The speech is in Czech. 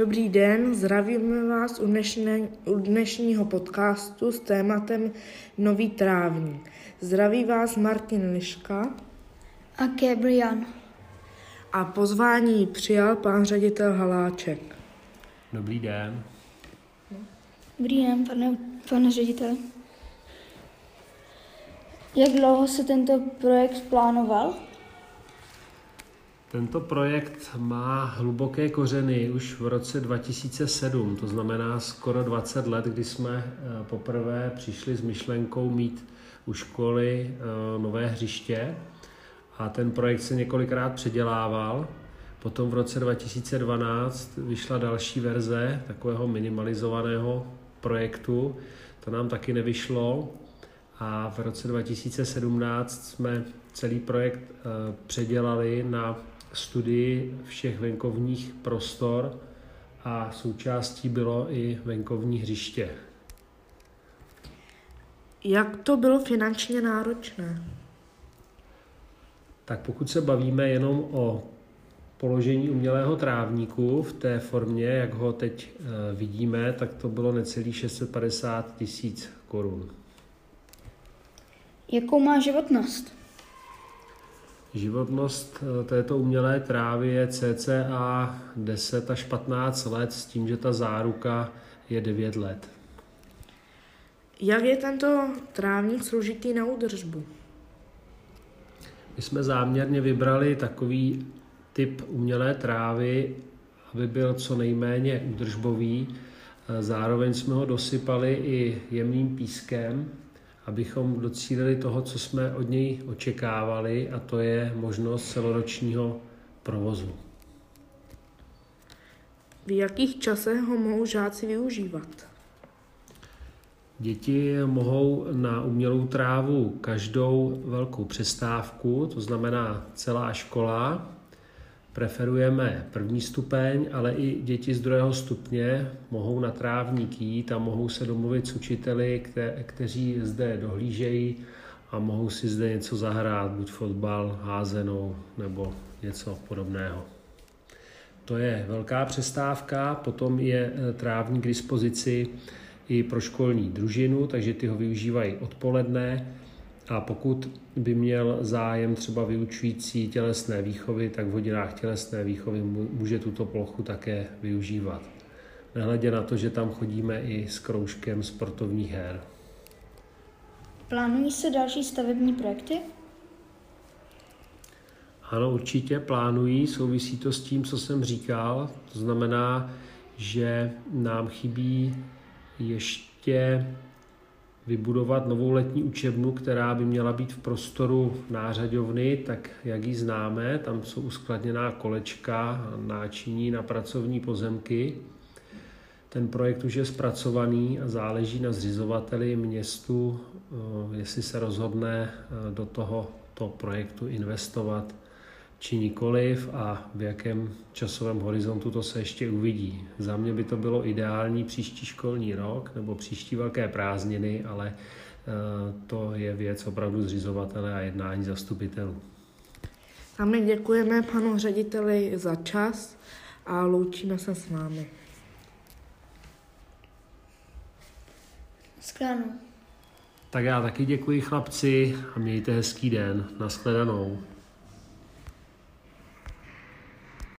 Dobrý den, zdravíme vás u, dnešné, u dnešního podcastu s tématem Nový trávník. Zdraví vás Martin Liška a Gabriel. A pozvání přijal pán ředitel Haláček. Dobrý den. Dobrý den, pane, pane ředitel. Jak dlouho se tento projekt plánoval? Tento projekt má hluboké kořeny už v roce 2007, to znamená skoro 20 let, kdy jsme eh, poprvé přišli s myšlenkou mít u školy eh, nové hřiště. A ten projekt se několikrát předělával. Potom v roce 2012 vyšla další verze takového minimalizovaného projektu, to nám taky nevyšlo. A v roce 2017 jsme celý projekt eh, předělali na studii všech venkovních prostor a součástí bylo i venkovní hřiště. Jak to bylo finančně náročné? Tak pokud se bavíme jenom o položení umělého trávníku v té formě, jak ho teď eh, vidíme, tak to bylo necelých 650 tisíc korun. Jakou má životnost? Životnost eh, této umělé trávy je cca 10 až 15 let s tím, že ta záruka je 9 let. Jak je tento trávník složitý na údržbu? My jsme záměrně vybrali takový typ umělé trávy, aby byl co nejméně údržbový. Eh, zároveň jsme ho dosypali i jemným pískem, abychom docílili toho, co jsme od něj očekávali, a to je možnost celoročního provozu. V jakých časech ho mohou žáci využívat? Děti mohou na umělou trávu každou velkou přestávku, to znamená celá škola, Preferujeme první stupeň, ale i děti z druhého stupně mohou na trávník jít a mohou se domluvit s učiteli, kte- kteří zde dohlížejí a mohou si zde něco zahrát, buď fotbal, házenou nebo něco podobného. To je velká přestávka, potom je e, trávník k dispozici i pro školní družinu, takže ty ho využívají odpoledne a pokud by měl zájem třeba vyučující tělesné výchovy, tak v hodinách tělesné výchovy může tuto plochu také využívat. Nehledě na to, že tam chodíme i s kroužkem sportovních her. Plánují se další stavební projekty? Ano, určitě plánují, souvisí to s tím, co jsem říkal. To znamená, že nám chybí ještě vybudovat novou letní učebnu, která by měla být v prostoru nářadovny, tak jak ji známe, tam jsou uskladněná kolečka, náčiní na pracovní pozemky. Ten projekt už je zpracovaný a záleží na zřizovateli městu, eh, jestli se rozhodne eh, do tohoto projektu investovat či nikoliv a v jakém časovém horizontu to se ještě uvidí. Za mě by to bylo ideální příští školní rok nebo příští velké prázdniny, ale eh, to je věc opravdu zřizovatele a jednání zastupitelů. A my děkujeme panu řediteli za čas a loučíme se s vámi. Sklánu. Tak já taky děkuji chlapci a mějte hezký den. Naschledanou.